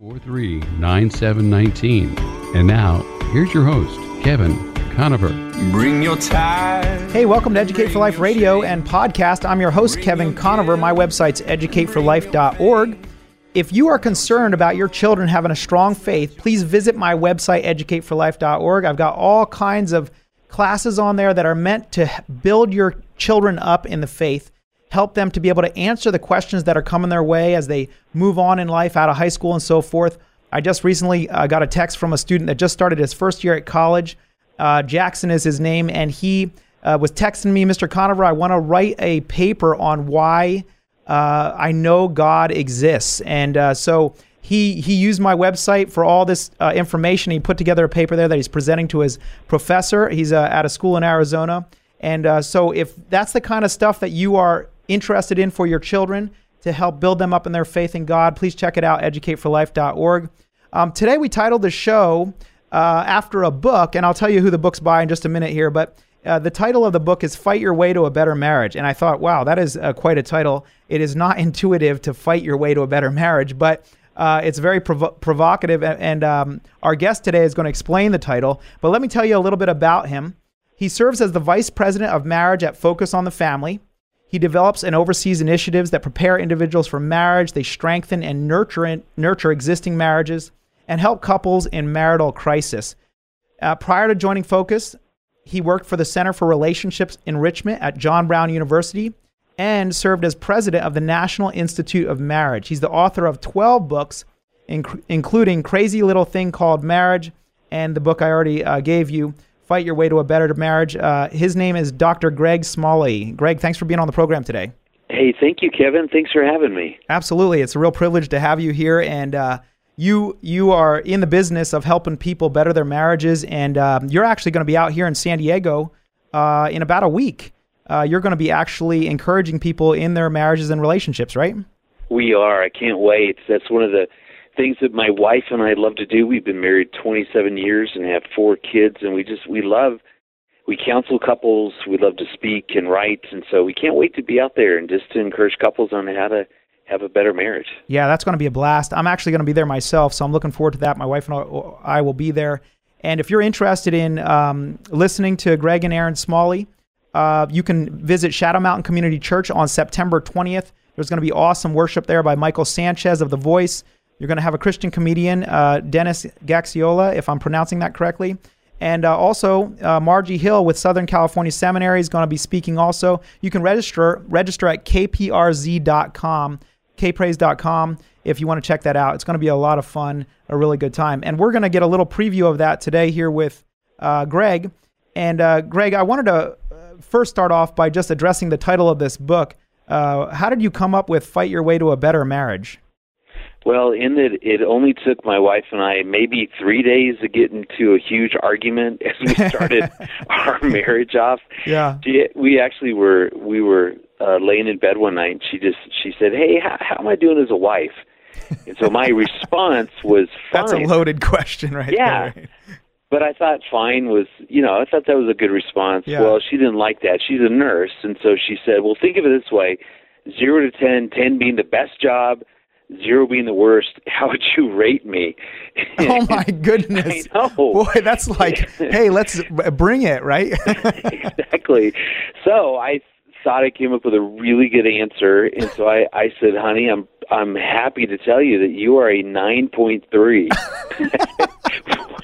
439719. And now, here's your host, Kevin Conover. Bring your tide. Hey, welcome to Educate for Life radio and podcast. I'm your host, Kevin Conover. My website's educateforlife.org. If you are concerned about your children having a strong faith, please visit my website, educateforlife.org. I've got all kinds of classes on there that are meant to build your children up in the faith, help them to be able to answer the questions that are coming their way as they move on in life out of high school and so forth. I just recently uh, got a text from a student that just started his first year at college. Uh, Jackson is his name, and he uh, was texting me, Mr. Conover, I want to write a paper on why uh, I know God exists. And uh, so he he used my website for all this uh, information. He put together a paper there that he's presenting to his professor. He's at a school in Arizona. And so if that's the kind of stuff that you are interested in for your children to help build them up in their faith in God, please check it out, educateforlife.org. Um, today we titled the show uh, after a book, and I'll tell you who the book's by in just a minute here, but uh, the title of the book is Fight Your Way to a Better Marriage. And I thought, wow, that is uh, quite a title. It is not intuitive to fight your way to a better marriage, but uh, it's very provo- provocative. And um, our guest today is going to explain the title. But let me tell you a little bit about him. He serves as the vice president of marriage at Focus on the Family. He develops and oversees initiatives that prepare individuals for marriage. They strengthen and nurture, nurture existing marriages and help couples in marital crisis. Uh, prior to joining Focus, he worked for the Center for Relationships Enrichment at John Brown University and served as president of the National Institute of Marriage. He's the author of 12 books, inc- including Crazy Little Thing Called Marriage and the book I already uh, gave you, Fight Your Way to a Better Marriage. Uh, his name is Dr. Greg Smalley. Greg, thanks for being on the program today. Hey, thank you, Kevin. Thanks for having me. Absolutely. It's a real privilege to have you here. And uh, you you are in the business of helping people better their marriages, and um, you're actually going to be out here in San Diego uh, in about a week. Uh, you're going to be actually encouraging people in their marriages and relationships, right? We are. I can't wait. That's one of the things that my wife and I love to do. We've been married 27 years and have four kids, and we just we love we counsel couples. We love to speak and write, and so we can't wait to be out there and just to encourage couples on how to have a better marriage. Yeah, that's going to be a blast. I'm actually going to be there myself, so I'm looking forward to that. My wife and I will be there. And if you're interested in um, listening to Greg and Erin Smalley, uh, you can visit Shadow Mountain Community Church on September 20th. There's going to be awesome worship there by Michael Sanchez of The Voice. You're going to have a Christian comedian, uh, Dennis Gaxiola, if I'm pronouncing that correctly. And uh, also, uh, Margie Hill with Southern California Seminary is going to be speaking also. You can register register at kprz.com kpraise.com if you want to check that out. It's going to be a lot of fun, a really good time. And we're going to get a little preview of that today here with uh, Greg. And uh, Greg, I wanted to uh, first start off by just addressing the title of this book. Uh, how did you come up with Fight Your Way to a Better Marriage? Well, in that it only took my wife and I maybe three days to get into a huge argument as we started our marriage off. Yeah, we actually were we were uh, laying in bed one night. And she just she said, "Hey, how, how am I doing as a wife?" And so my response was, "Fine." That's a loaded question, right? Yeah. There, right? But I thought fine was, you know, I thought that was a good response. Yeah. Well, she didn't like that. She's a nurse, and so she said, "Well, think of it this way: zero to ten, ten being the best job, zero being the worst, how would you rate me? oh my goodness! I know. Boy, that's like, hey, let's bring it, right? exactly. So I thought I came up with a really good answer, and so I, I said, "Honey, I'm I'm happy to tell you that you are a nine point three,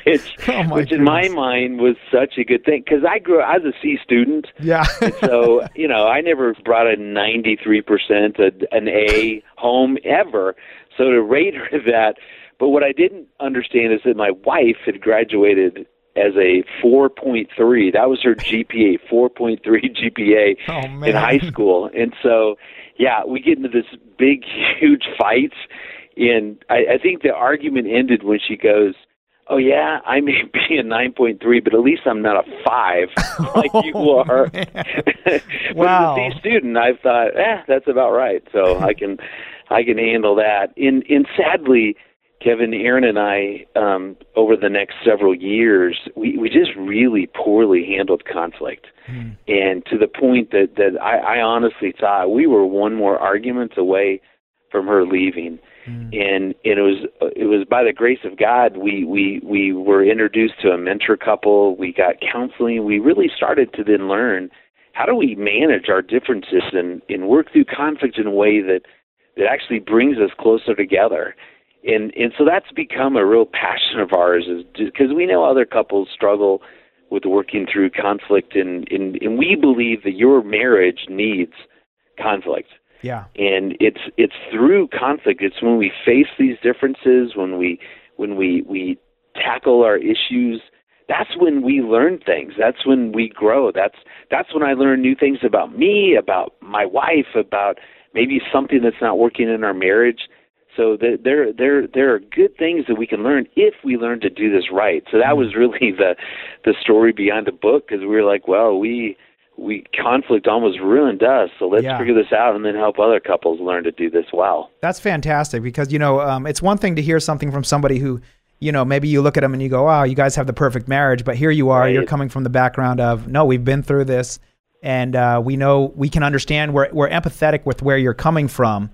which oh which goodness. in my mind was such a good thing because I grew I was a C student, yeah. so you know I never brought a ninety three percent an A home ever. So to rate her that, but what I didn't understand is that my wife had graduated as a 4.3. That was her GPA, 4.3 GPA oh, in high school. And so, yeah, we get into this big, huge fights. And I, I think the argument ended when she goes, Oh yeah, I may be a nine point three, but at least I'm not a five like you Oh, are. man. but Wow. as a C student, I've thought, eh, that's about right. So I can, I can handle that. And and sadly, Kevin, Erin, and I, um, over the next several years, we, we just really poorly handled conflict, and to the point that that I, I honestly thought we were one more argument away from her leaving. Mm. and and it was it was by the grace of God we we we were introduced to a mentor couple. We got counseling. We really started to then learn how do we manage our differences and and work through conflict in a way that that actually brings us closer together. And and so that's become a real passion of ours is because we know other couples struggle with working through conflict and, and and we believe that your marriage needs conflict Yeah. and it's it's through conflict. It's when we face these differences when we when we we tackle our issues that's when we learn things. That's when we grow. That's that's when i learn new things about me about my wife about maybe something that's not working in our marriage. So the, there there there are good things that we can learn if we learn to do this right. So that mm-hmm. was really the the story behind the book because we were like well we we conflict almost ruined us so let's Yeah. figure this out and then help other couples learn to do this well That's fantastic because you know um, it's one thing to hear something from somebody who you know maybe you look at them and you go, "Wow, you guys have the perfect marriage," but here you are, Right. you're coming from the background of, "No, we've been through this, and uh, we know we can understand. We're we're empathetic with where you're coming from."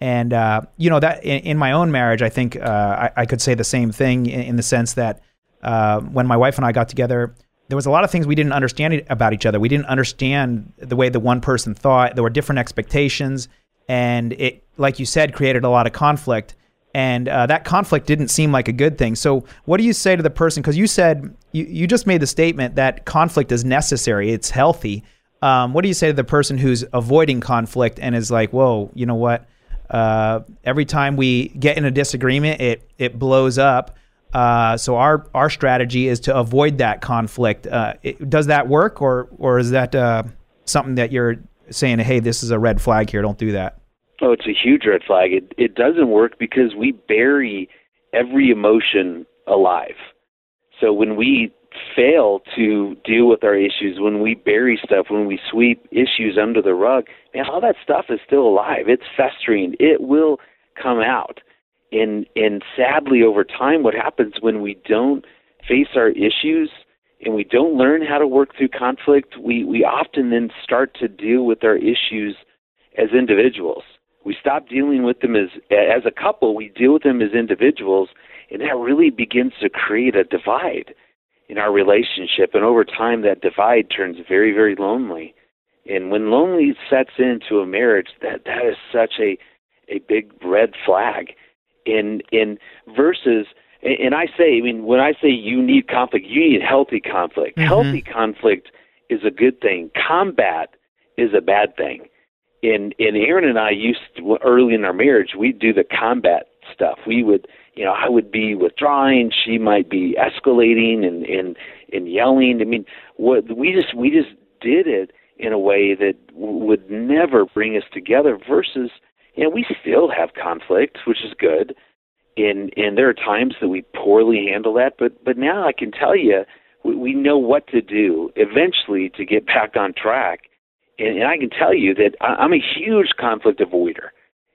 And uh, you know that in, in my own marriage, I think uh, I, I could say the same thing in, in the sense that uh, when my wife and I got together, there was a lot of things we didn't understand about each other. We didn't understand the way the one person thought. There were different expectations, and it, like you said, created a lot of conflict. And uh, that conflict didn't seem like a good thing. So, what do you say to the person? Because you said you, you just made the statement that conflict is necessary. It's healthy. Um, what do you say to the person who's avoiding conflict and is like, "Whoa, you know what? Uh, every time we get in a disagreement, it it blows up." Uh, so our our strategy is to avoid that conflict. Uh, it, does that work, or or is that uh, something that you're saying? Hey, this is a red flag here. Don't do that. Oh, it's a huge red flag. It it doesn't work because we bury every emotion alive. So when we fail to deal with our issues, when we bury stuff, when we sweep issues under the rug, man, all that stuff is still alive. It's festering. It will come out. And and sadly over time what happens when we don't face our issues and we don't learn how to work through conflict, we, we often then start to deal with our issues as individuals. We stop dealing with them as as a couple. We deal with them as individuals, and that really begins to create a divide in our relationship. And over time, that divide turns very, very lonely. And when lonely sets into a marriage, that that is such a a big red flag. In in versus, and I say, I mean, when I say you need conflict, you need healthy conflict. Mhm. Healthy conflict is a good thing. Combat is a bad thing and and Erin and I used to, early in our marriage we'd do the combat stuff. We would you know I would be withdrawing, she might be escalating and and and yelling. I mean, what we just we just did it in a way that w- would never bring us together. Versus you know we still have conflict, which is good. And and there are times that we poorly handle that, but but now I can tell you we, we know what to do eventually to get back on track and, and I can tell you that I, I'm a huge conflict avoider.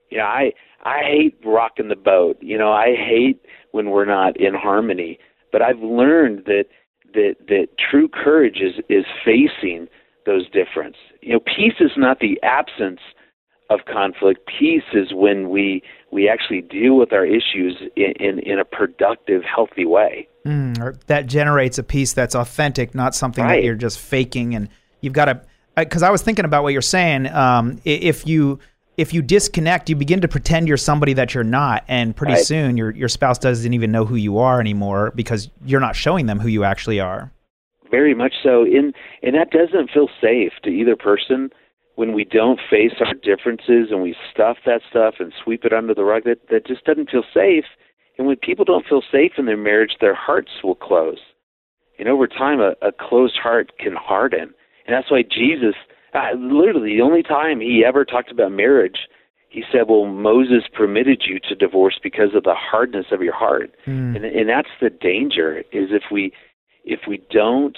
You know, I I hate rocking the boat. You know, I hate when we're not in harmony. But I've learned that that that true courage is is facing those differences. You know, peace is not the absence of conflict. Peace is when we we actually deal with our issues in in, in a productive, healthy way. Mm, that generates a peace that's authentic, not something that you're just faking. And you've got to, because I was thinking about what you're saying. Um, if you if you disconnect, you begin to pretend you're somebody that you're not, and pretty Right. soon your your spouse doesn't even know who you are anymore because you're not showing them who you actually are. Very much so. In and that doesn't feel safe to either person when we don't face our differences and we stuff that stuff and sweep it under the rug. That that just doesn't feel safe. And when people don't feel safe in their marriage, their hearts will close. And over time, a, a closed heart can harden. And that's why Jesus, uh, literally, the only time he ever talked about marriage, he said, "Well, Moses permitted you to divorce because of the hardness of your heart." Mm. and and that's the danger is if we if we don't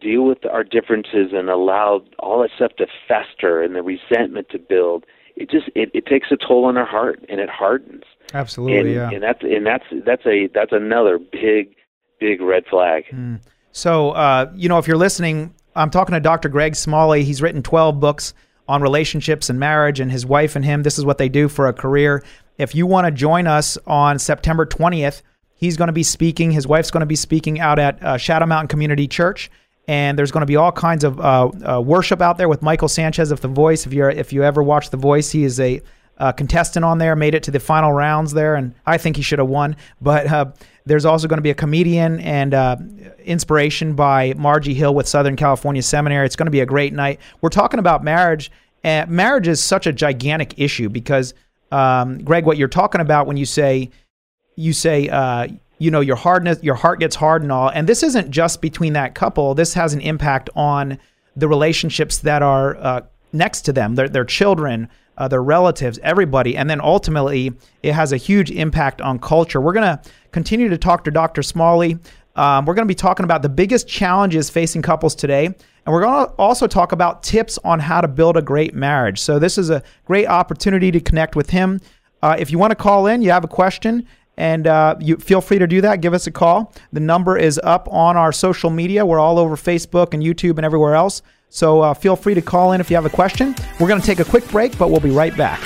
deal with our differences and allow all that stuff to fester and the resentment to build it just it, it takes a toll on our heart and it hardens Absolutely, and yeah. and that's and that's that's a that's another big big red flag Mm. So, uh, you know, if you're listening, I'm talking to Dr. Greg Smalley. He's written 12 books on relationships and marriage, and his wife and him, this is what they do for a career. If you want to join us on September 20th, he's going to be speaking. His wife's going to be speaking out at uh, Shadow Mountain Community Church. And there's going to be all kinds of uh, uh, worship out there with Michael Sanchez of The Voice. If you're if you ever watch The Voice, he is a uh, contestant on there, made it to the final rounds there, and I think he should have won. But uh, there's also going to be a comedian and uh, inspiration by Margie Hill with Southern California Seminary. It's going to be a great night. We're talking about marriage, and marriage is such a gigantic issue because, um, Greg, what you're talking about when you say, you say, uh, you know, your hardness, your heart gets hard and all, and this isn't just between that couple. This has an impact on the relationships that are uh, next to them, their, their children, uh, their relatives, everybody. And then ultimately, it has a huge impact on culture. We're going to continue to talk to Dr. Smalley. Um, we're going to be talking about the biggest challenges facing couples today. And we're going to also talk about tips on how to build a great marriage. So, this is a great opportunity to connect with him. Uh, if you want to call in, you have a question, and uh, you feel free to do that. Give us a call. The number is up on our social media. We're all over Facebook and YouTube and everywhere else. So uh, feel free to call in if you have a question. We're going to take a quick break, but we'll be right back.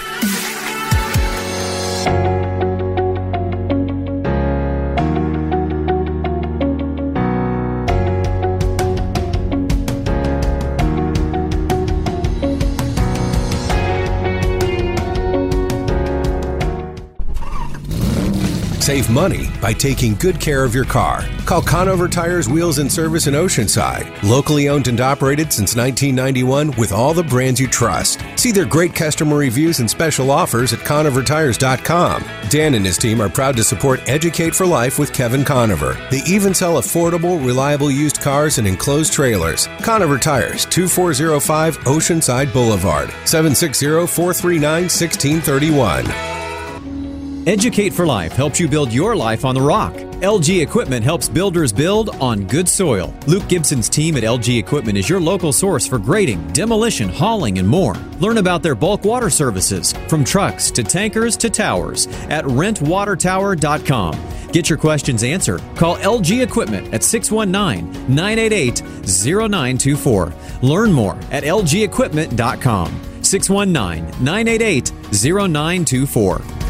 Save money by taking good care of your car. Call Conover Tires Wheels and Service in Oceanside. Locally owned and operated since 1991 with all the brands you trust. See their great customer reviews and special offers at ConoverTires.com. Dan and his team are proud to support Educate for Life with Kevin Conover. They even sell affordable, reliable used cars and enclosed trailers. Conover Tires, 2405 Oceanside Boulevard, 760 439 1631. Educate for Life helps you build your life on the rock. LG Equipment helps builders build on good soil. Luke Gibson's team at LG Equipment is your local source for grading, demolition, hauling, and more. Learn about their bulk water services, from trucks to tankers to towers, at rentwatertower.com. Get your questions answered. Call LG Equipment at 619 988 0924. Learn more at lgequipment.com. 619 988 0924.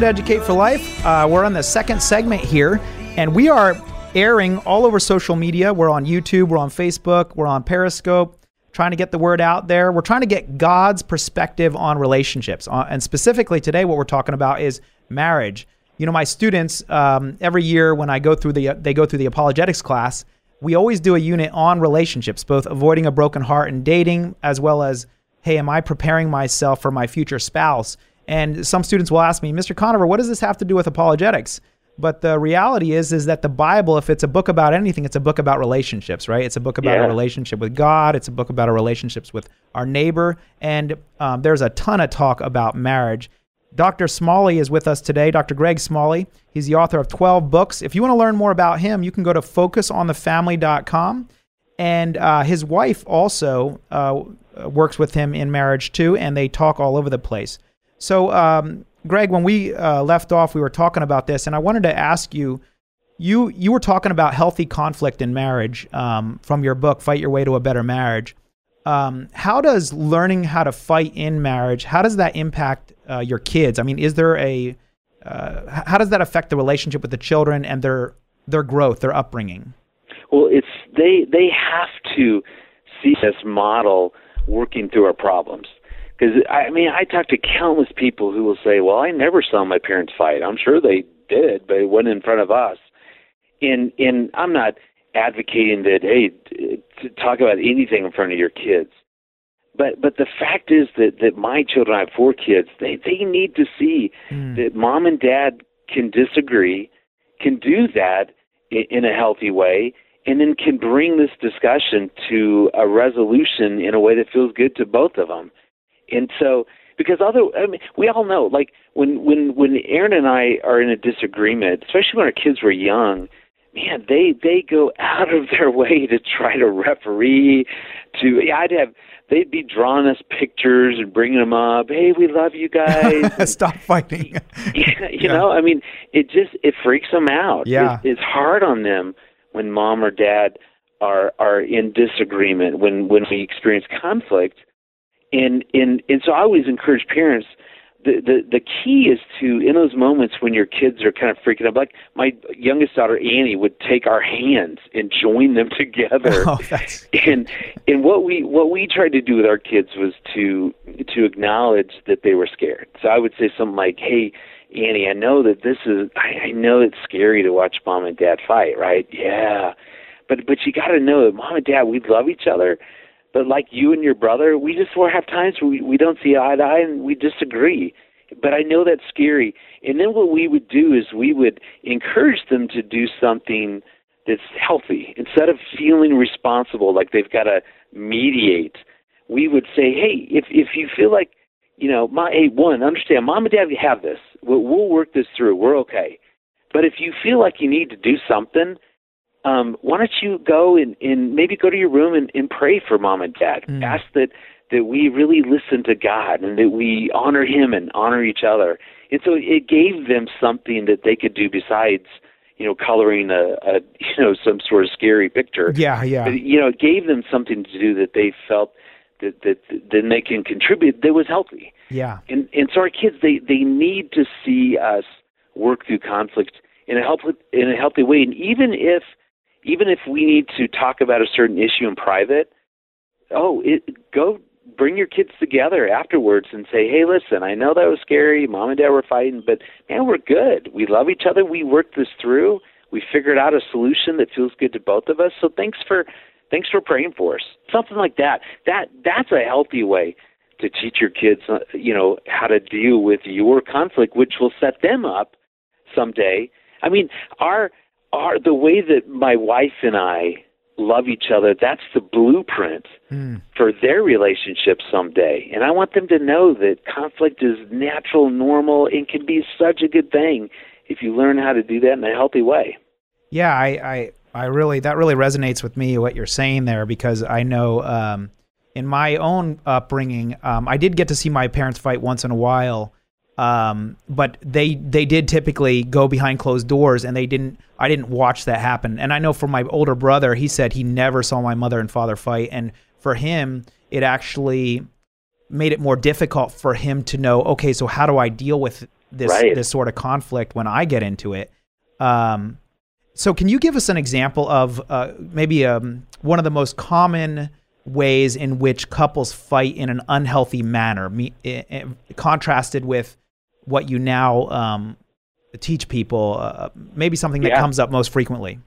Welcome to Educate for Life. Uh, we're on the second segment here, and we are airing all over social media. We're on YouTube, we're on Facebook, we're on Periscope, trying to get the word out there. We're trying to get God's perspective on relationships. Uh, and specifically today, what we're talking about is marriage. You know, my students um, every year when I go through the they go through the apologetics class, we always do a unit on relationships, both avoiding a broken heart and dating, as well as, hey, am I preparing myself for my future spouse? And some students will ask me, Mr. Conover, what does this have to do with apologetics? But the reality is, is that the Bible, if it's a book about anything, it's a book about relationships, right? It's a book about Yeah. a relationship with God. It's a book about our relationships with our neighbor. And um, there's a ton of talk about marriage. Dr. Smalley is with us today, Dr. Greg Smalley. He's the author of 12 books. If you want to learn more about him, you can go to focusonthefamily.com. And uh, his wife also uh, works with him in marriage too, and they talk all over the place. So, um, Greg, when we uh, left off, we were talking about this, and I wanted to ask you. You you were talking about healthy conflict in marriage um, from your book, "Fight Your Way to a Better Marriage." Um, how does learning how to fight in marriage? How does that impact uh, your kids? I mean, is there a uh, how does that affect the relationship with the children and their their growth, their upbringing? Well, it's they they have to see this model working through our problems. Because I mean, I talk to countless people who will say, "Well, I never saw my parents fight. I'm sure they did, but it wasn't in front of us." And and I'm not advocating that hey, to talk about anything in front of your kids. But but the fact is that that my children, I have four kids. They they need to see hmm. that mom and dad can disagree, can do that in, in a healthy way, and then can bring this discussion to a resolution in a way that feels good to both of them. And so, because other, I mean, we all know, like when when when Erin and I are in a disagreement, especially when our kids were young, man, they they go out of their way to try to referee. To yeah, I'd have they'd be drawing us pictures and bringing them up. Hey, we love you guys. Stop fighting. yeah, you know, I mean, it just it freaks them out. Yeah. It, it's hard on them when mom or dad are are in disagreement when when we experience conflict. And and and so I always encourage parents the, the the key is to in those moments when your kids are kind of freaking out like my youngest daughter Annie would take our hands and join them together. Oh, that's and and what we what we tried to do with our kids was to to acknowledge that they were scared. So I would say something like hey Annie I know that this is I, I know it's scary to watch mom and dad fight right? Yeah. But but you got to know that mom and dad we love each other but like you and your brother, we just will have times where we, we don't see eye to eye and we disagree. But I know that's scary. And then what we would do is we would encourage them to do something that's healthy. Instead of feeling responsible like they've got to mediate, we would say, hey, if if you feel like, you know, my hey, one, understand, mom and dad have this. We'll, we'll work this through. We're okay. But if you feel like you need to do something, um, why don't you go and, and maybe go to your room and, and pray for mom and dad? Mm. Ask that that we really listen to God and that we honor Him and honor each other. And so it gave them something that they could do besides, you know, coloring a, a you know some sort of scary picture. yeah, yeah. But you know, it gave them something to do that they felt that that then they can contribute that was healthy. Yeah. And and so our kids they they need to see us work through conflict in a help in a healthy way. And even if even if we need to talk about a certain issue in private, oh, it go bring your kids together afterwards and say, "Hey, listen, I know that was scary. Mom and dad were fighting, but man, we're good. We love each other. We worked this through. We figured out a solution that feels good to both of us. So thanks for thanks for praying for us. Something like that. That that's a healthy way to teach your kids, uh, you know, how to deal with your conflict, which will set them up someday. I mean, our our the way that my wife and I love each other, that's the blueprint Mm. for their relationship someday. And I want them to know that conflict is natural, normal, and can be such a good thing if you learn how to do that in a healthy way. Yeah, I, I, I really that really resonates with me what you're saying there because I know um, in my own upbringing, um, I did get to see my parents fight once in a while, um, but they they did typically go behind closed doors and they didn't. I didn't watch that happen. And I know for my older brother, he said he never saw my mother and father fight, and for him, it actually made it more difficult for him to know. Okay, so how do I deal with this Right. this sort of conflict when I get into it? Um, so, can you give us an example of uh, maybe um, one of the most common ways in which couples fight in an unhealthy manner, me, eh, eh, contrasted with what you now um, teach people? Uh, maybe something that Yeah. comes up most frequently.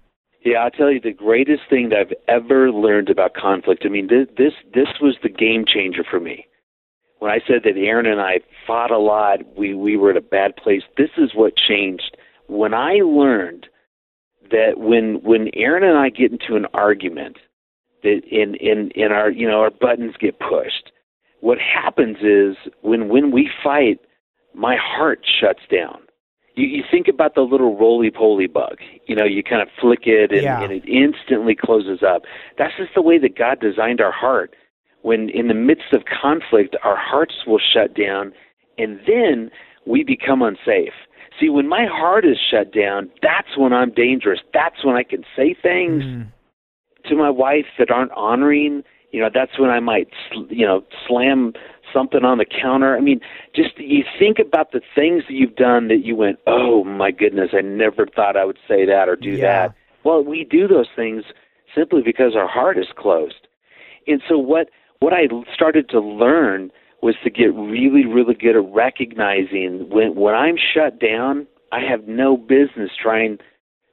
Yeah, I'll tell you the greatest thing that I've ever learned about conflict. I mean, this this this was the game changer for me. When I said that Erin and I fought a lot, we we were at a bad place. This is what changed. When I learned that when when Erin and I get into an argument, that in in in our you know our buttons get pushed. What happens is when when we fight, my heart shuts down you, you think about the little roly poly bug. You know, you kind of flick it and, Yeah. and it instantly closes up. That's just the way that God designed our heart. When in the midst of conflict, our hearts will shut down and then we become unsafe. See, when my heart is shut down, that's when I'm dangerous. That's when I can say things Mm. to my wife that aren't honoring. You know, that's when I might, you know, slam something on the counter. I mean, just you think about the things that you've done that you went, oh my goodness, I never thought I would say that or do Yeah. that. Well, we do those things simply because our heart is closed. And so what what I started to learn was to get really, really good at recognizing when when I'm shut down, I have no business trying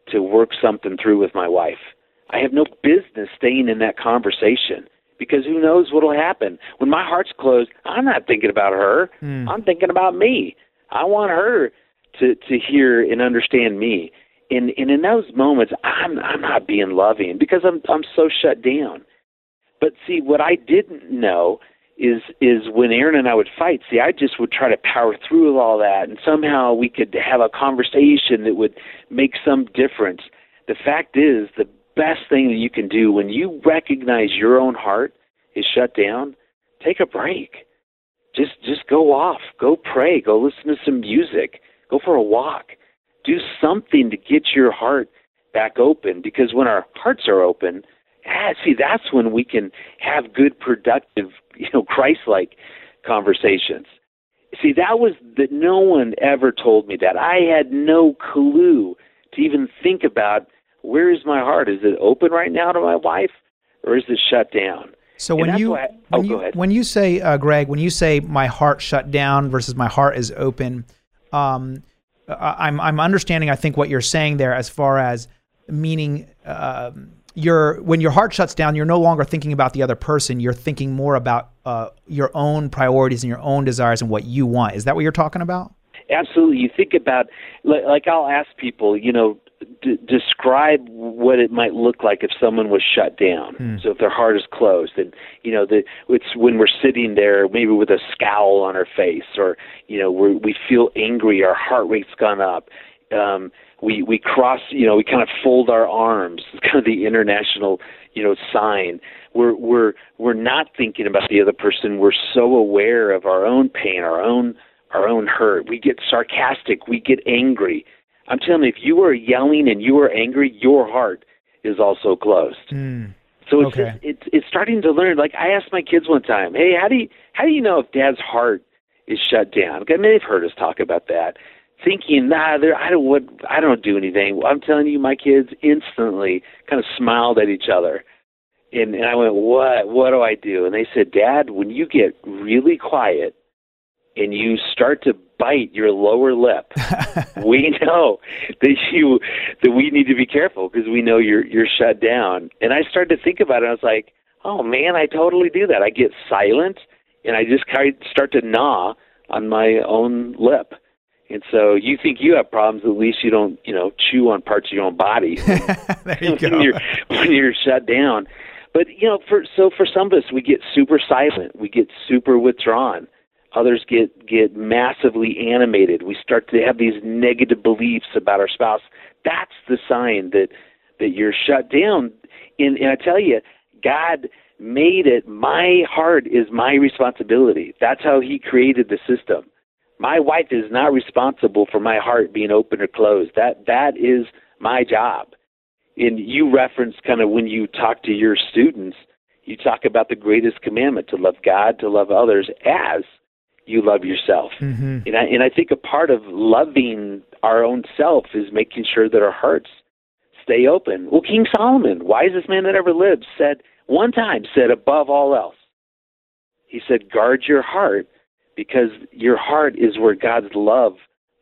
to work something through with my wife. I have no business staying in that conversation because who knows what'll happen. When my heart's closed, I'm not thinking about her. Hmm. I'm thinking about me. I want her to to hear and understand me. And and in those moments, I'm I'm not being loving because I'm I'm so shut down. But see, what I didn't know is is when Erin and I would fight. See, I just would try to power through all that, and somehow we could have a conversation that would make some difference. The fact is, the best thing that you can do when you recognize your own heart is shut down, take a break. Just just go off, go pray, go listen to some music, go for a walk. Do something to get your heart back open because when our hearts are open, ah, see that's when we can have good productive, you know, Christ-like conversations. See, that was that no one ever told me that. I had no clue to even think about where is my heart? Is it open right now to my wife or is it shut down? So when you I, when oh, you when you say uh, Greg, when you say my heart shut down versus my heart is open, um, I'm I'm understanding. I think what you're saying there, as far as meaning, uh, your when your heart shuts down, you're no longer thinking about the other person. You're thinking more about uh, your own priorities and your own desires and what you want. Is that what you're talking about? Absolutely. You think about like I'll ask people, you know, d- describe what it might look like if someone was shut down. Hmm. So if their heart is closed, and you know, the it's when we're sitting there, maybe with a scowl on our face, or you know, we we feel angry, our heart rate's gone up. Um, we we cross, you know, we kind of fold our arms. It's kind of the international, you know, sign. We're we're we're not thinking about the other person. We're so aware of our own pain, our own our own hurt. We get sarcastic. We get angry I'm telling you, if you are yelling and you are angry, your heart is also closed. Mm. So it's Okay. it's it's starting to learn. Like I asked my kids one time, "Hey, how do you how do you know if Dad's heart is shut down?" I mean, they've heard us talk about that, thinking, "Nah, there I don't what I don't do anything." Well, I'm telling you, my kids instantly kind of smiled at each other, and and I went, "What? What do I do?" And they said, "Dad, when you get really quiet." And you start to bite your lower lip we know that you that we need to be careful because we know you're you're shut down. And I started to think about it. I was like, oh man, I totally do that. I get silent and I just kind of start to gnaw on my own lip. And so you think you have problems, at least you don't, you know, chew on parts of your own body there you go. when you're when you're shut down. But you know, for so for some of us, we get super silent, we get super withdrawn. Others get get massively animated. We start to have these negative beliefs about our spouse. That's the sign that that you're shut down. And, and I tell you, God made it. My heart is my responsibility. That's how He created the system. My wife is not responsible for my heart being open or closed. That that is my job. And you reference kind of when you talk to your students, you talk about the greatest commandment to love God, to love others as you love yourself. hmm And I, and I think a part of loving our own self is making sure that our hearts stay open. Well, King Solomon, wisest man that ever lived, said one time said above all else, he said, guard your heart because your heart is where God's love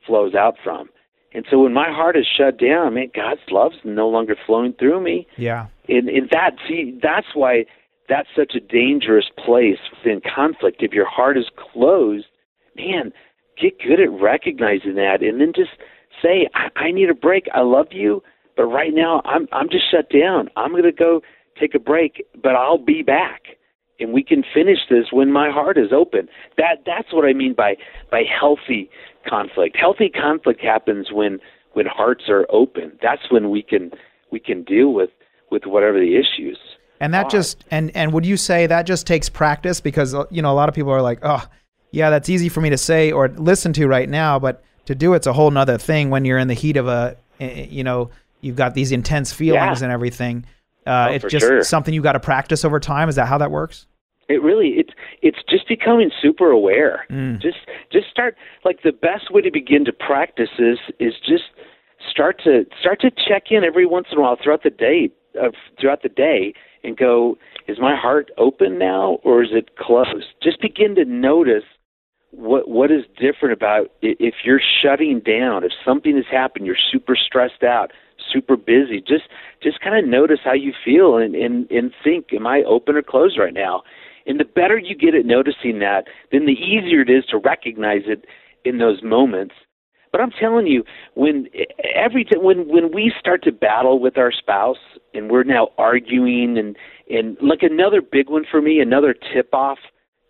flows out from. And so when my heart is shut down, man, God's love's no longer flowing through me Yeah. and, and that see that's why that's such a dangerous place within conflict. If your heart is closed man get good at recognizing that and then just say i, I need a break. I love you but right now i'm i'm just shut down. I'm going to go take a break but i'll be back and we can finish this when my heart is open. That that's what i mean by by healthy conflict. Healthy conflict happens when when hearts are open. That's when we can we can deal with with whatever the issues And that just and and would you say that just takes practice because uh, you know a lot of people are like, oh, yeah, that's easy for me to say or listen to right now, but to do it's a whole nother thing when you're in the heat of a, eh, you know, you've got these intense feelings Yeah. and everything. Uh, Oh, it's just sure. something you got to practice over time. Is that how that works? It really it's it's just becoming super aware. Mm. Just just start like the best way to begin to practice is is just start to start to check in every once in a while throughout the day uh, throughout the day and go is my heart open now or is it closed? Just begin to notice what what is different about if you're shutting down, if something has happened, you're super stressed out, super busy. Just just kind of notice how you feel and, and and think, am I open or closed right now? And the better you get at noticing that, then the easier it is to recognize it in those moments. But I'm telling you, when every t- when when we start to battle with our spouse and we're now arguing and and like another big one for me, another tip off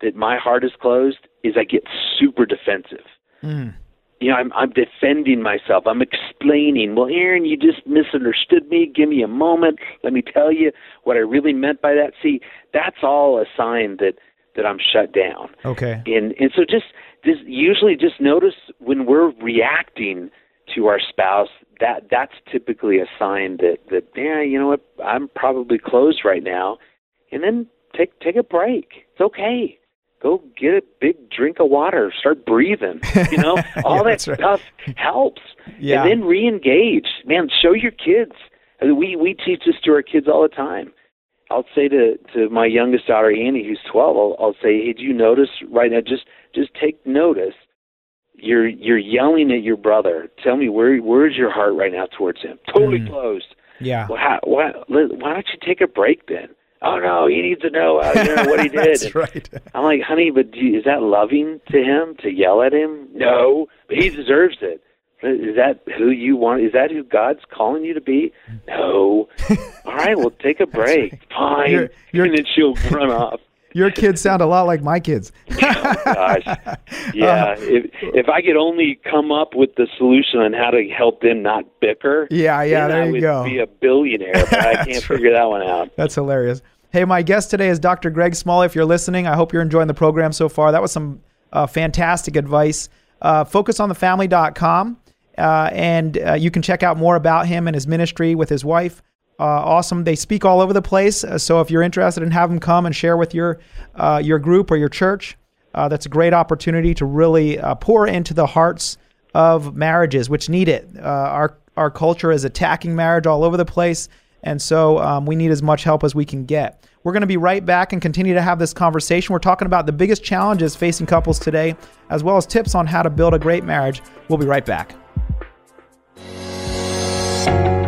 that my heart is closed is I get super defensive. Mm. You know, I'm I'm defending myself. I'm explaining. Well, Erin, you just misunderstood me. Give me a moment. Let me tell you what I really meant by that. See, that's all a sign that that I'm shut down. Okay. And and so just just usually just notice when we're reacting to our spouse that that's typically a sign that that yeah you know what I'm probably closed right now, and then take take a break. It's okay. Go get a big drink of water. Start breathing. You know all that right. stuff helps. Yeah. And then re-engage. Man, show your kids. I mean, we we teach this to our kids all the time. I'll say to to my youngest daughter Annie, who's 12, I'll, I'll say, "Hey, do you notice right now? Just just take notice. You're you're yelling at your brother. Tell me where where's your heart right now towards him? Totally Mm. closed. Yeah. Well, how, why why don't you take a break then? Oh no, he needs to know, uh, you know what he did. That's right. I'm like, honey, but do you, is that loving to him to yell at him? No, but he deserves it. Is that who you want? Is that who God's calling you to be? No. All right, well, take a break. Fine. You're- you're- and then she'll run off. Your kids sound a lot like my kids. Oh gosh, yeah. if if I could only come up with the solution on how to help them not bicker, Yeah, yeah, there I you would go. Be a billionaire, but I can't figure that one out. That's hilarious. Hey, my guest today is Dr. Greg Smalley. If you're listening, I hope you're enjoying the program so far. That was some uh, fantastic advice. Uh, FocusOnTheFamily.com, uh, and uh, you can check out more about him and his ministry with his wife. Uh, awesome. They speak all over the place. Uh, so if you're interested in have them come and share with your uh, your group or your church, uh, that's a great opportunity to really pour into the hearts of marriages, which need it. Our our culture is attacking marriage all over the place, and so um, we need as much help as we can get. We're going to be right back and continue to have this conversation. We're talking about the biggest challenges facing couples today, as well as tips on how to build a great marriage. We'll be right back. Thank you.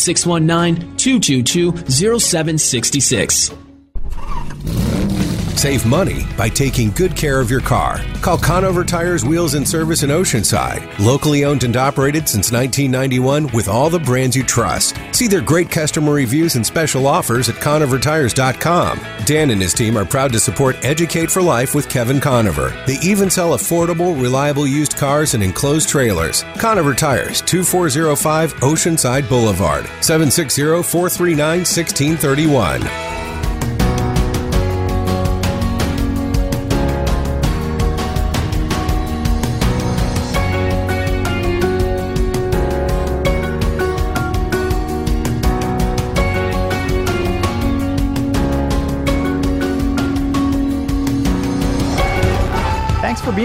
619 222 0766. Save money by taking good care of your car. Call Conover Tires Wheels and Service in Oceanside. Locally owned and operated since 1991 with all the brands you trust. See their great customer reviews and special offers at ConoverTires.com. Dan and his team are proud to support Educate for Life with Kevin Conover. They even sell affordable, reliable used cars and enclosed trailers. Conover Tires, 2405 Oceanside Boulevard, 760 439 1631.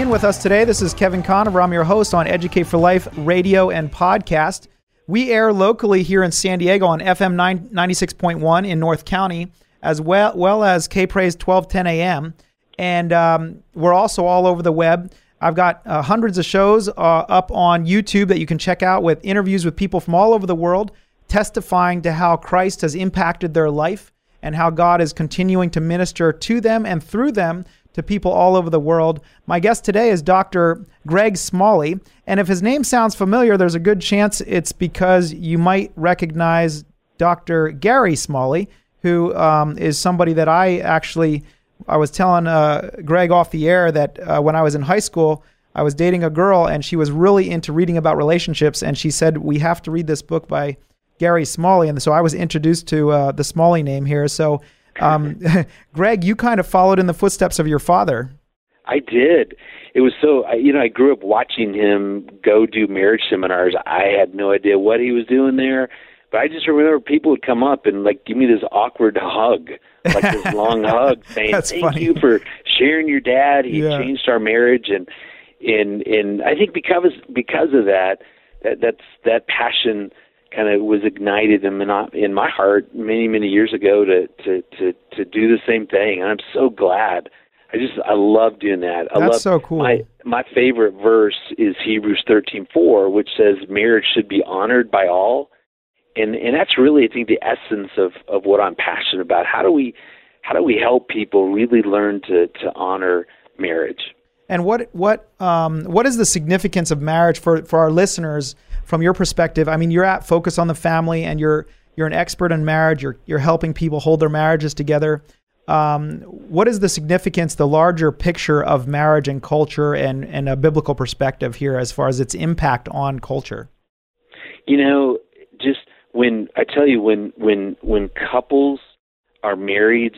Being with us today. This is Kevin Conover. I'm your host on Educate for Life radio and podcast. We air locally here in San Diego on FM 9, 96.1 in North County, as well, well as K Praise 1210 AM. And um, we're also all over the web. I've got uh, hundreds of shows uh, up on YouTube that you can check out with interviews with people from all over the world testifying to how Christ has impacted their life and how God is continuing to minister to them and through them to people all over the world. My guest today is Dr. Greg Smalley. And if his name sounds familiar, there's a good chance it's because you might recognize Dr. Gary Smalley, who um, is somebody that I actually, I was telling uh, Greg off the air that uh, when I was in high school, I was dating a girl and she was really into reading about relationships. And she said, We have to read this book by Gary Smalley. And so I was introduced to uh, the Smalley name here. So, um, Greg, you kind of followed in the footsteps of your father. I did. It was so I- you know I grew up watching him go do marriage seminars. I had no idea what he was doing there, but I just remember people would come up and like give me this awkward hug, like this long hug, saying That's thank funny. you for sharing your dad. He Yeah. changed our marriage, and and and I think because because of that, that that's that passion kind of was ignited in my in my heart many many years ago to to to to do the same thing and I'm so glad I just I love doing that. I That's love, so cool. My my favorite verse is Hebrews thirteen four, which says marriage should be honored by all, and and that's really I think the essence of of what I'm passionate about. How do we how do we help people really learn to to honor marriage? And what what um, what is the significance of marriage for for our listeners from your perspective? I mean, you're at Focus on the Family, and you're you're an expert in marriage. You're you're helping people hold their marriages together. Um, what is the significance, the larger picture of marriage and culture, and and a biblical perspective here as far as its impact on culture? You know, just when I tell you when when when couples are married,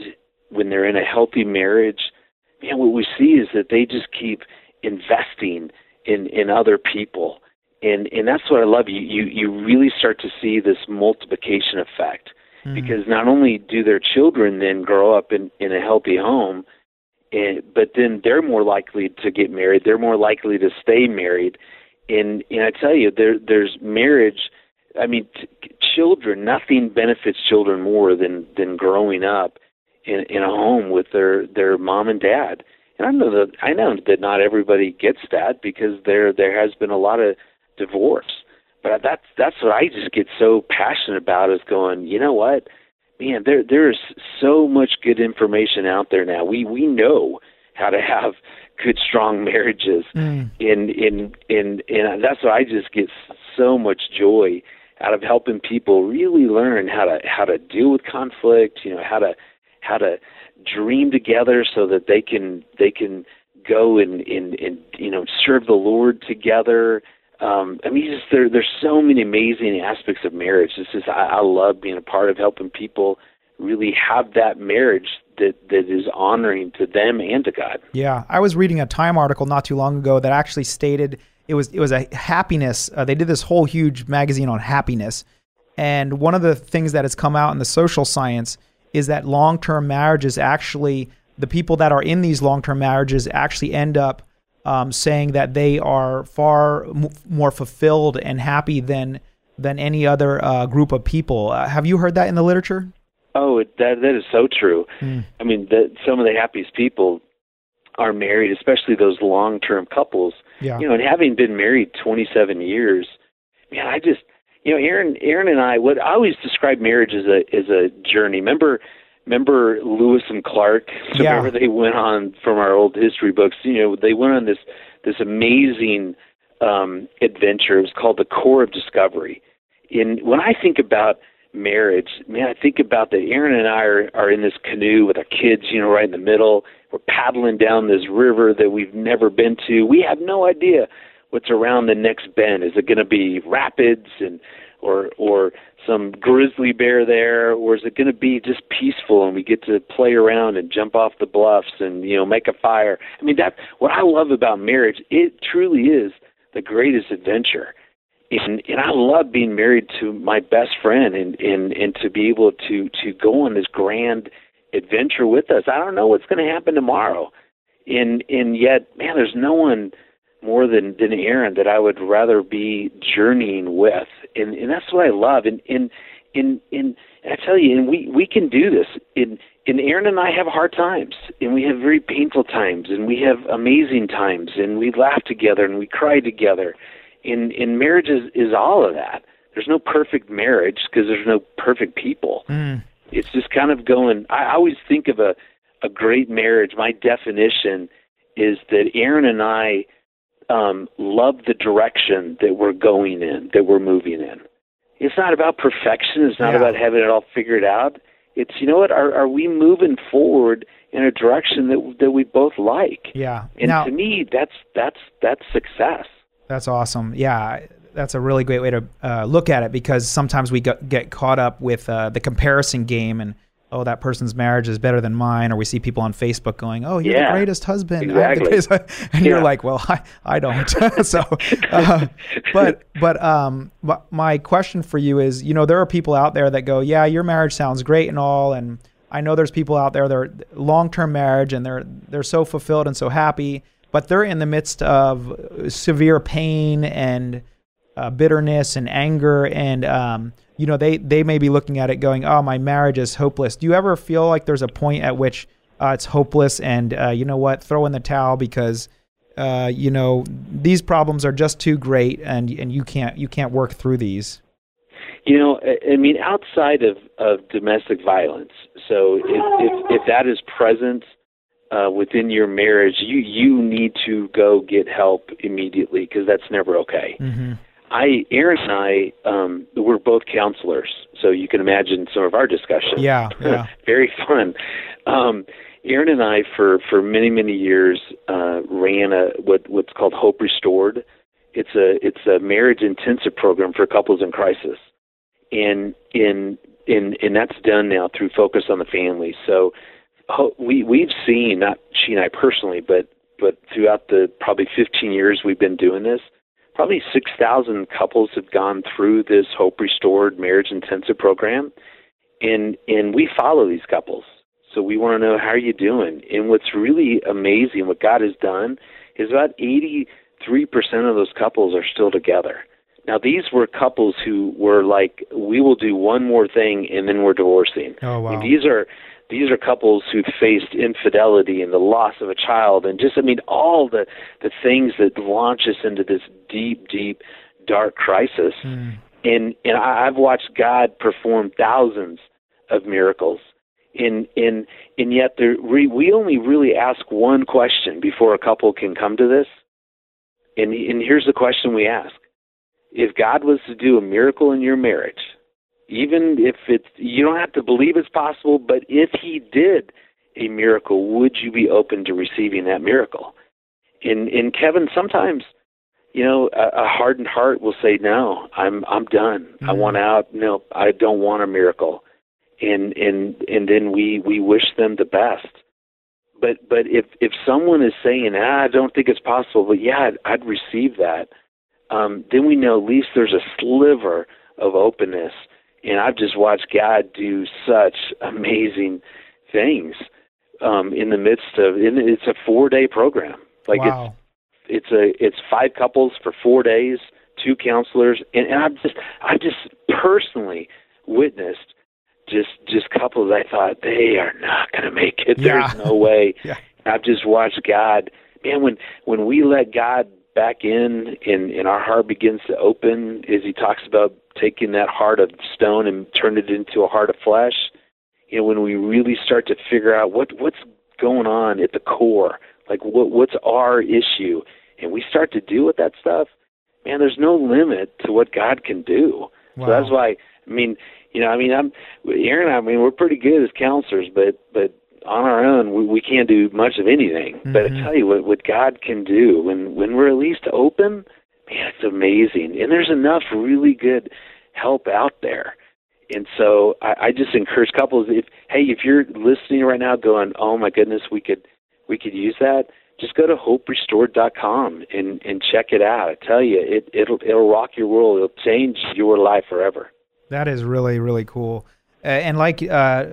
when they're in a healthy marriage, man, what we see is that they just keep investing in in other people, and and that's what I love. You you you really start to see this multiplication effect hmm. because not only do their children then grow up in in a healthy home, and but then they're more likely to get married. They're more likely to stay married, and and I tell you, there there's marriage. I mean, t- children. Nothing benefits children more than than growing up in in a home with their their mom and dad. And I know that I know that not everybody gets that because there there has been a lot of divorce. But that's that's what I just get so passionate about is going. You know what, man? There there is so much good information out there now. We we know how to have good strong marriages, Mm. and in in and that's what I just get so much joy out of helping people really learn how to how to deal with conflict. You know how to how to dream together so that they can they can go and and, and you know serve the Lord together. Um, I mean, just there there's so many amazing aspects of marriage. This is I, I love being a part of helping people really have that marriage that that is honoring to them and to God. Yeah, I was reading a Time article not too long ago that actually stated it was it was a happiness. Uh, they did this whole huge magazine on happiness, and one of the things that has come out in the social science is that long term marriages actually the people that are in these long term marriages actually end up um, saying that they are far m- more fulfilled and happy than than any other uh, group of people. Uh, have you heard that in the literature? Oh, it, that that is so true. I mean, that some of the happiest people are married, especially those long-term couples. Yeah. You know, and having been married 27 years, man, I just, you know, Erin, Erin and I, what I always describe marriage as a as a journey. Remember, remember Lewis and Clark. So Yeah. Remember they went on from our old history books. You know, they went on this this amazing um, adventure. It was called the Corps of Discovery. In when I think about marriage, man, I think about that. Erin and I are, are in this canoe with our kids, you know, right in the middle. We're paddling down this river that we've never been to. We have no idea what's around the next bend. Is it going to be rapids and or or some grizzly bear there, or is it going to be just peaceful and we get to play around and jump off the bluffs and you know make a fire? I mean, that what I love about marriage. It truly is the greatest adventure and and I love being married to my best friend and and and to be able to to go on this grand adventure with us. I don't know what's going to happen tomorrow, and and yet, man, there's no one more than than Erin that I would rather be journeying with, and and that's what I love. And and and and, and I tell you, and we we can do this. And and Erin and I have hard times, and we have very painful times, and we have amazing times, and we laugh together, and we cry together in in marriage is, is all of that. There's no perfect marriage because there's no perfect people. Hmm. It's just kind of going. I always think of a a great marriage. My definition is that Erin and I um, love the direction that we're going in, that we're moving in. It's not about perfection. It's not Yeah. about having it all figured out. It's you know what? Are are we moving forward in a direction that that we both like? Yeah. And now, to me, that's that's that's success. That's awesome. Yeah, that's a really great way to uh, look at it because sometimes we get, get caught up with uh, the comparison game and oh that person's marriage is better than mine, or we see people on Facebook going, oh you're Yeah, the greatest husband, exactly. greatest-" and you're like, well I I don't. so, uh, but but um, but my question for you is, you know, there are people out there that go, yeah, your marriage sounds great and all, and I know there's people out there that are long-term marriage and they're they're so fulfilled and so happy, but they're in the midst of severe pain and uh, bitterness and anger, and um, you know they they may be looking at it going, oh, my marriage is hopeless. Do you ever feel like there's a point at which uh, it's hopeless, and uh, you know what? Throw in the towel because uh, you know these problems are just too great, and and you can't you can't work through these. You know, I I mean, outside of, of domestic violence, so if, if, if that is present uh, within your marriage, you you need to go get help immediately because that's never okay. Mm-hmm. I, Erin and I, um, we're both counselors, so you can imagine some of our discussions. Yeah, yeah. very fun. Um, Erin and I, for for many many years, uh, ran a what what's called Hope Restored. It's a it's a marriage intensive program for couples in crisis, and in in and that's done now through Focus on the Family. So we we've seen not she and I personally, but but throughout the probably 15 years we've been doing this, probably 6,000 couples have gone through this Hope Restored Marriage Intensive program, and and we follow these couples. So we want to know how are you doing. And what's really amazing, what God has done, is about 83% of those couples are still together. Now these were couples who were like, we will do one more thing and then we're divorcing. Oh wow. And these are these are couples who faced infidelity and the loss of a child and just I mean all the the things that launch us into this deep, deep, dark crisis. Mm. And and I, I've watched God perform thousands of miracles. And and and yet there we we only really ask one question before a couple can come to this. And and here's the question we ask. If God was to do a miracle in your marriage, even if it's you don't have to believe it's possible, but if he did a miracle, would you be open to receiving that miracle? And and Kevin, sometimes, you know, a, a hardened heart will say, "No, I'm I'm done. I Mhm. want out. No, I don't want a miracle." And and and then we we wish them the best. But but if if someone is saying, ah, "I don't think it's possible," but yeah, I'd, I'd receive that. Um, then we know at least there's a sliver of openness and I've just watched God do such amazing things um, in the midst of. It's a four day program. Like wow. it's it's a it's five couples for four days, two counselors, and, and I've just I've just personally witnessed just just couples I thought they are not going to make it. Yeah. There's no way. Yeah. I've just watched God. Man, when when we let God back in and, and our heart begins to open, as He talks about taking that heart of stone and turn it into a heart of flesh. You know, when we really start to figure out what what's going on at the core, like what what's our issue, and we start to deal with that stuff, man, there's no limit to what God can do. Wow. So that's why I mean, you know, I mean, I'm Erin. I mean, we're pretty good as counselors, but but on our own, we, we can't do much of anything. But I Mhm. tell you what, what God can do when when we're at least open, man, it's amazing. And there's enough really good help out there. And so I, I just encourage couples if hey, if you're listening right now going, Oh my goodness, we could we could use that, just go to hoperestored.com and, and check it out. I tell you, it it'll it'll rock your world. It'll change your life forever. That is really really cool. Uh, and like uh,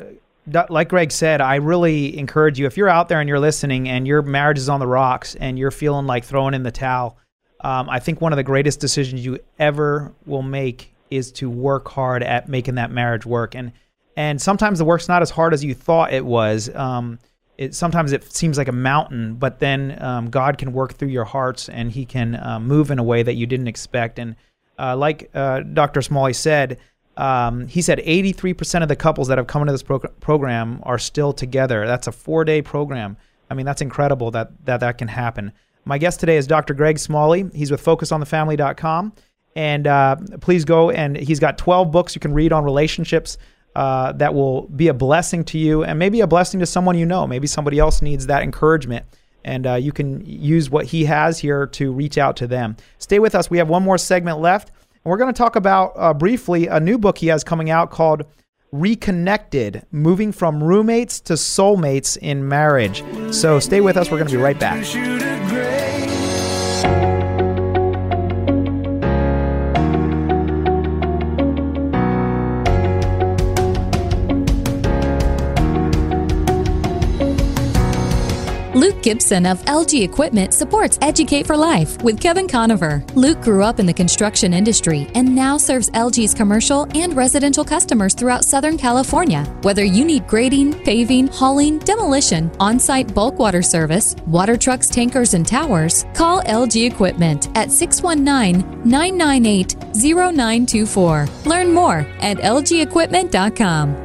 like Greg said, I really encourage you if you're out there and you're listening and your marriage is on the rocks and you're feeling like throwing in the towel. Um, I think one of the greatest decisions you ever will make is to work hard at making that marriage work. And and sometimes the work's not as hard as you thought it was. Um, it sometimes it seems like a mountain, but then um, God can work through your hearts and He can uh, move in a way that you didn't expect. And uh, like uh, Dr. Smalley said, um, he said 83% of the couples that have come into this pro- program are still together. That's a four-day program. I mean, that's incredible that that that can happen. My guest today is Dr. Greg Smalley. He's with FocusOnTheFamily.com, and uh, please go and he's got 12 books you can read on relationships uh, that will be a blessing to you and maybe a blessing to someone you know. Maybe somebody else needs that encouragement. And uh, you can use what he has here to reach out to them. Stay with us. We have one more segment left. We're going to talk about uh, briefly a new book he has coming out called Reconnected Moving from Roommates to Soulmates in Marriage. So stay with us. We're going to be right back. Luke Gibson of LG Equipment supports Educate for Life with Kevin Conover. Luke grew up in the construction industry and now serves LG's commercial and residential customers throughout Southern California. Whether you need grading, paving, hauling, demolition, on site bulk water service, water trucks, tankers, and towers, call LG Equipment at 619 998 0924. Learn more at lgequipment.com.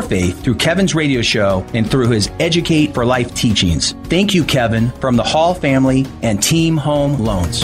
faith through Kevin's radio show and through his Educate for Life teachings. Thank you, Kevin, from the Hall family and Team Home Loans.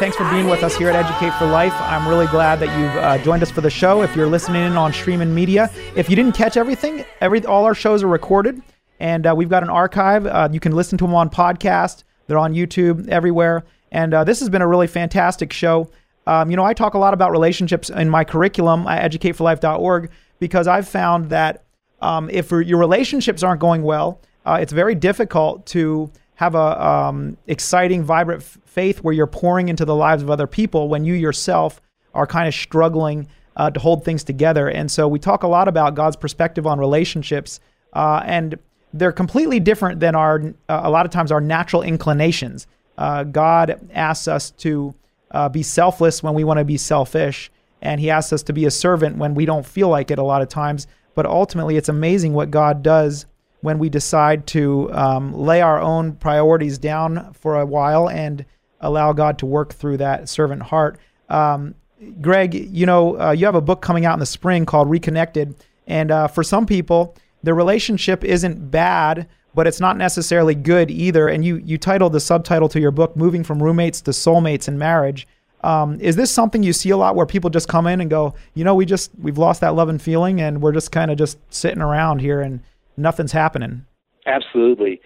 Thanks for being with us here at Educate for Life. I'm really glad that you've uh, joined us for the show. If you're listening in on streaming media, if you didn't catch everything, every all our shows are recorded, and uh, we've got an archive. Uh, you can listen to them on podcast. They're on YouTube everywhere. And uh, this has been a really fantastic show. Um, you know, I talk a lot about relationships in my curriculum at educateforlife.org because I've found that um, if your relationships aren't going well, uh, it's very difficult to have a um, exciting, vibrant f- faith where you're pouring into the lives of other people when you yourself are kind of struggling uh, to hold things together. And so we talk a lot about God's perspective on relationships, uh, and they're completely different than our uh, a lot of times our natural inclinations. Uh, God asks us to uh, be selfless when we want to be selfish, and He asks us to be a servant when we don't feel like it a lot of times. But ultimately, it's amazing what God does when we decide to um, lay our own priorities down for a while and allow God to work through that servant heart. Um, Greg, you know, uh, you have a book coming out in the spring called Reconnected. And uh, for some people, the relationship isn't bad, but it's not necessarily good either. And you, you titled the subtitle to your book, Moving from Roommates to Soulmates in Marriage. Um, is this something you see a lot where people just come in and go, you know, we just, we've lost that love and feeling and we're just kind of just sitting around here and nothing's happening. Absolutely.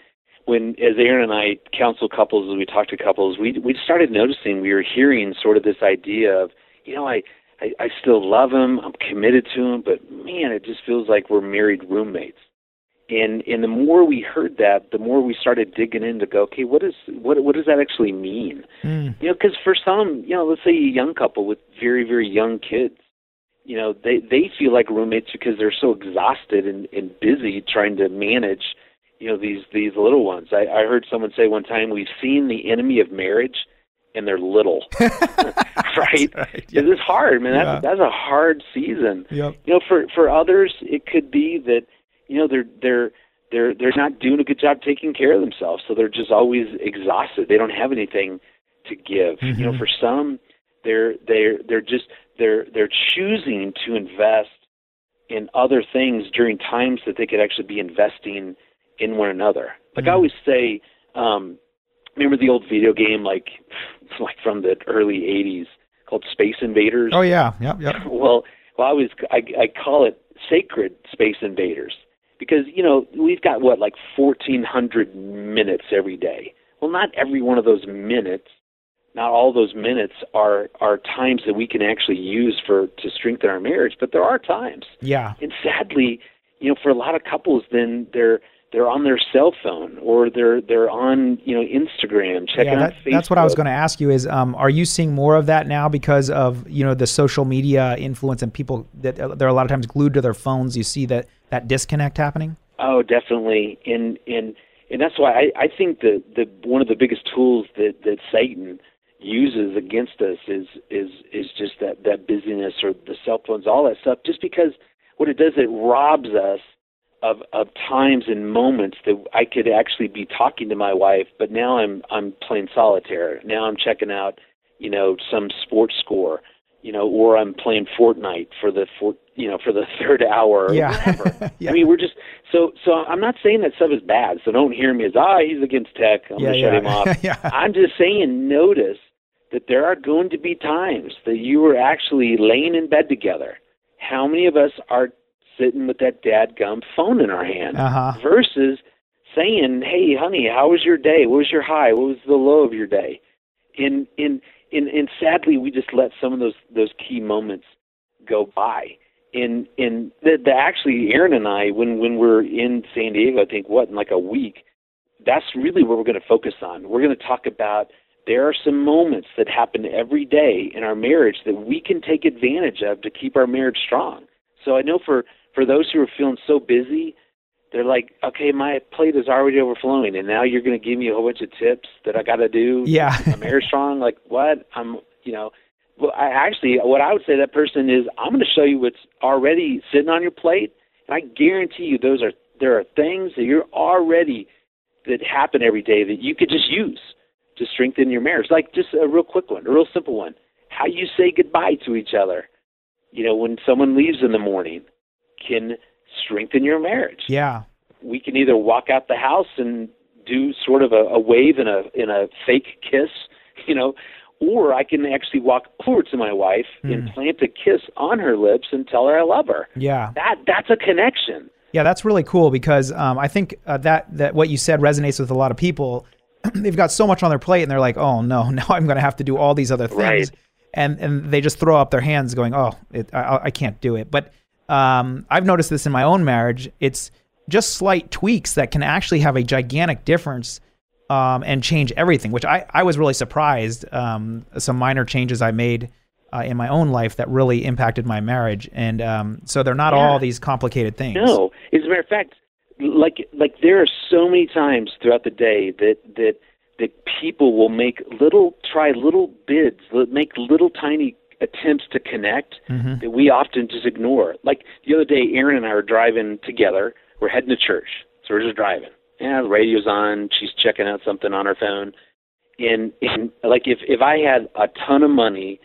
When as Erin and I counsel couples and we talk to couples, we we started noticing we were hearing sort of this idea of, you know, I I, I still love him, I'm committed to him, but man, it just feels like we're married roommates. And and the more we heard that, the more we started digging in to go, okay, what is what what does that actually mean? Mm. You know, because for some, you know, let's say a young couple with very very young kids, you know they they feel like roommates because they're so exhausted and, and busy trying to manage you know these these little ones i i heard someone say one time we've seen the enemy of marriage and they're little right, right yeah. it's hard man that's yeah. that's a hard season yep. you know for for others it could be that you know they're they're they're they're not doing a good job taking care of themselves so they're just always exhausted they don't have anything to give mm-hmm. you know for some they're they're they're just they're they're choosing to invest in other things during times that they could actually be investing in one another. Like mm-hmm. I always say, um, remember the old video game like like from the early '80s called Space Invaders? Oh yeah, yep, yep. well, well, I always I, I call it Sacred Space Invaders because you know we've got what like 1,400 minutes every day. Well, not every one of those minutes not all those minutes are are times that we can actually use for to strengthen our marriage, but there are times. Yeah. And sadly, you know, for a lot of couples, then they're they're on their cell phone or they're they're on you know Instagram checking yeah, that, out Facebook. That's what I was going to ask you is um, are you seeing more of that now because of you know the social media influence and people that uh, they're a lot of times glued to their phones. You see that that disconnect happening. Oh, definitely, and and and that's why I, I think that the one of the biggest tools that that Satan uses against us is is is just that that busyness or the cell phones, all that stuff. Just because what it does, it robs us of of times and moments that I could actually be talking to my wife, but now I'm I'm playing solitaire. Now I'm checking out, you know, some sports score. you know, or I'm playing Fortnite for the for you know for the third hour or Yeah. whatever. Yeah. I mean, we're just so so. I'm not saying that stuff is bad. So don't hear me as ah he's against tech. I'm Yeah, gonna shut him off. Yeah. I'm just saying notice that there are going to be times that you are actually laying in bed together. How many of us are sitting with that dadgum phone in our hand Uh-huh. versus saying, "Hey, honey, how was your day? What was your high? What was the low of your day?" In in in and sadly, we just let some of those those key moments go by. And in the, the actually, Erin and I, when when we're in San Diego, I think what in like a week, that's really what we're going to focus on. We're going to talk about there are some moments that happen every day in our marriage that we can take advantage of to keep our marriage strong. So I know for for those who are feeling so busy, they're like, okay, my plate is already overflowing, and now you're going to give me a whole bunch of tips that I got to do. Yeah. my marriage strong. Like what? I'm, you know, well, I actually, what I would say to that person is, I'm going to show you what's already sitting on your plate, and I guarantee you, those are there are things that you're already that happen every day that you could just use to strengthen your marriage. Like just a real quick one, a real simple one. How you say goodbye to each other. You know, when someone leaves in the morning can strengthen your marriage. Yeah. We can either walk out the house and do sort of a, a wave and a in a fake kiss, you know, or I can actually walk over to my wife and plant a kiss on her lips and tell her I love her. Yeah. That that's a connection. Yeah, that's really cool because um, I think uh, that that what you said resonates with a lot of people. They've got so much on their plate, and they're like, "Oh no, now I'm going to have to do all these other things," Right. and and they just throw up their hands, going, "Oh, it, I, I can't do it." But um, I've noticed this in my own marriage. It's just slight tweaks that can actually have a gigantic difference um, and change everything. Which I I was really surprised. Um, some minor changes I made. Uh, in my own life, that really impacted my marriage, and um, so they're not all these complicated things. No, as a matter of fact, like like there are so many times throughout the day that that that people will make little try little bids, make little tiny attempts to connect Mhm. that we often just ignore. Like the other day, Erin and I were driving together. We're heading to church, so we're just driving. Yeah, the radio's on. She's checking out something on her phone, and and like if if I had a ton of money,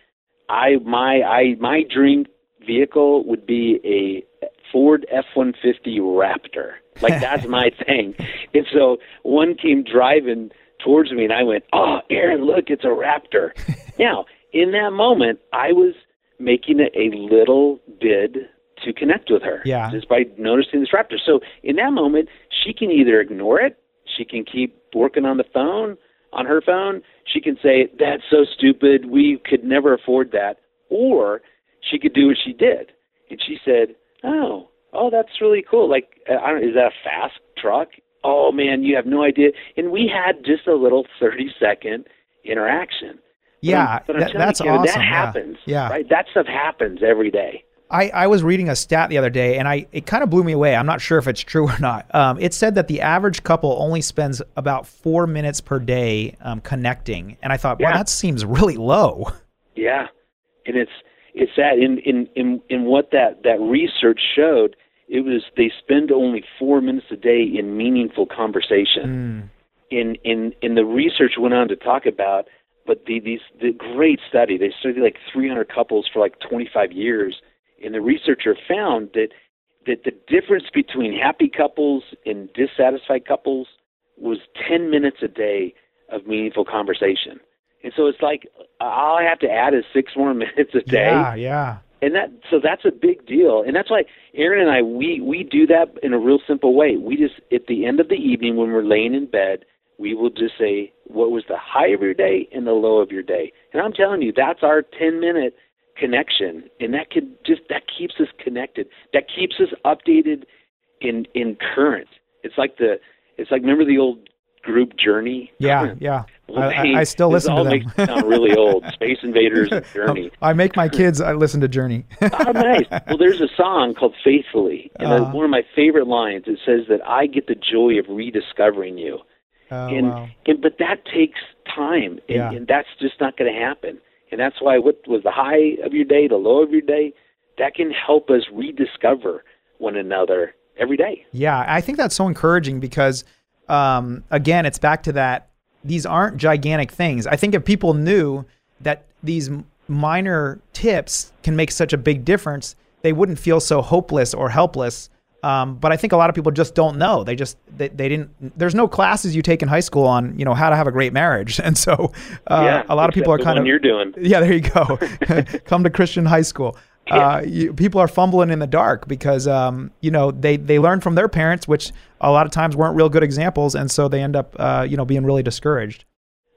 I my I my dream vehicle would be a Ford F one fifty Raptor. Like that's my thing. And so one came driving towards me, and I went, "Oh, Erin, look, it's a Raptor." now, in that moment, I was making a, a little bid to connect with her, Yeah. just by noticing this Raptor. So in that moment, she can either ignore it, she can keep working on the phone, on her phone. She can say, "That's so stupid. We could never afford that," or she could do what she did, and she said, "Oh, oh, that's really cool. Like, uh, I don't, is that a fast truck? Oh man, you have no idea." And we had just a little thirty second interaction. But I'm- Yeah, but I'm that- that's you, Kevin, awesome. That happens. Yeah. right. That stuff happens every day. I, I was reading a stat the other day and I it kind of blew me away. I'm not sure if it's true or not. Um, it said that the average couple only spends about four minutes per day um, connecting, and I thought, wow, that seems really low. Yeah, and it's it's that in in in in what that that research showed, it was they spend only four minutes a day in meaningful conversation. Hmm. In in in the research went on to talk about, but the these the great study they studied like 300 couples for like 25 years, and the researcher found that that the difference between happy couples and dissatisfied couples was 10 minutes a day of meaningful conversation. And so it's like all I have to add is six more minutes a day. Yeah, yeah. And that so that's a big deal. And that's why Erin and I we we do that in a real simple way. We just at the end of the evening when we're laying in bed, we will just say what was the high of your day and the low of your day. And I'm telling you that's our 10 minute connection and that could just that keeps us connected. That keeps us updated in in current. It's like the it's like remember the old group Journey? Yeah, yeah. Well, I, I, I still listen all to them. makes sound really old. Space Invaders and Journey. I make my kids I listen to Journey. oh, nice. Well, there's a song called "Faithfully," and uh, one of my favorite lines. It says that I get the joy of rediscovering you, Oh, and, wow. and but that takes time, and, Yeah. and that's just not going to happen. And that's why what was the high of your day, the low of your day, that can help us rediscover one another every day. Yeah, I think that's so encouraging because, um, again, it's back to that. These aren't gigantic things. I think if people knew that these minor tips can make such a big difference, they wouldn't feel so hopeless or helpless. Um, but I think a lot of people just don't know. They just they, they didn't. There's no classes you take in high school on you know how to have a great marriage, and so uh, yeah, a lot of people are kind of you're doing. Yeah, there you go. Come to Christian high school. Uh, you, people are fumbling in the dark because um, you know they they learn from their parents, which a lot of times weren't real good examples, and so they end up uh, you know being really discouraged.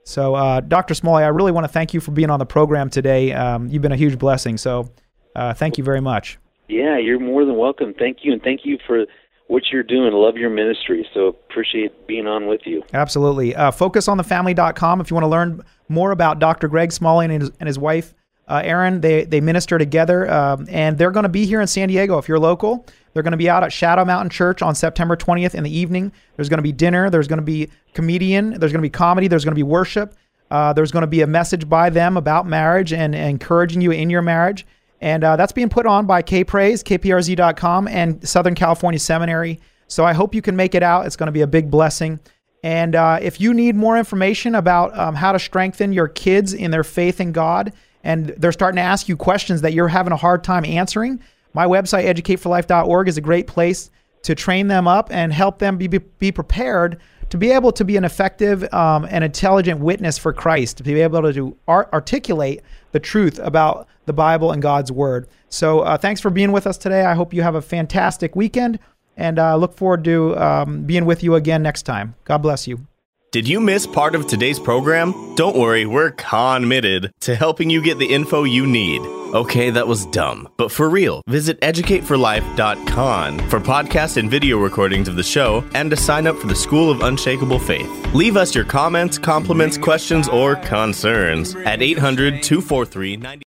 So, uh, Dr. Smalley, I really want to thank you for being on the program today. Um, you've been a huge blessing. So, uh, thank you very much. Yeah, you're more than welcome. Thank you, and thank you for what you're doing. Love your ministry, so appreciate being on with you. Absolutely. Uh, FocusOnTheFamily.com if you want to learn more about Dr. Greg Smalley and his, and his wife, uh, Erin. They, they minister together, um, and they're going to be here in San Diego if you're local. They're going to be out at Shadow Mountain Church on September 20th in the evening. There's going to be dinner. There's going to be comedian. There's going to be comedy. There's going to be worship. Uh, there's going to be a message by them about marriage and, and encouraging you in your marriage. And uh, that's being put on by KPraise, KPRZ.com, and Southern California Seminary. So I hope you can make it out. It's going to be a big blessing. And uh, if you need more information about um, how to strengthen your kids in their faith in God, and they're starting to ask you questions that you're having a hard time answering, my website, educateforlife.org, is a great place to train them up and help them be, be prepared to be able to be an effective um, and intelligent witness for Christ, to be able to art- articulate the truth about the Bible and God's Word. So, uh, thanks for being with us today. I hope you have a fantastic weekend, and uh, look forward to um, being with you again next time. God bless you. Did you miss part of today's program? Don't worry, we're committed to helping you get the info you need. Okay, that was dumb. But for real, visit educateforlife.com for podcast and video recordings of the show and to sign up for the School of Unshakable Faith. Leave us your comments, compliments, questions, or concerns at 800 243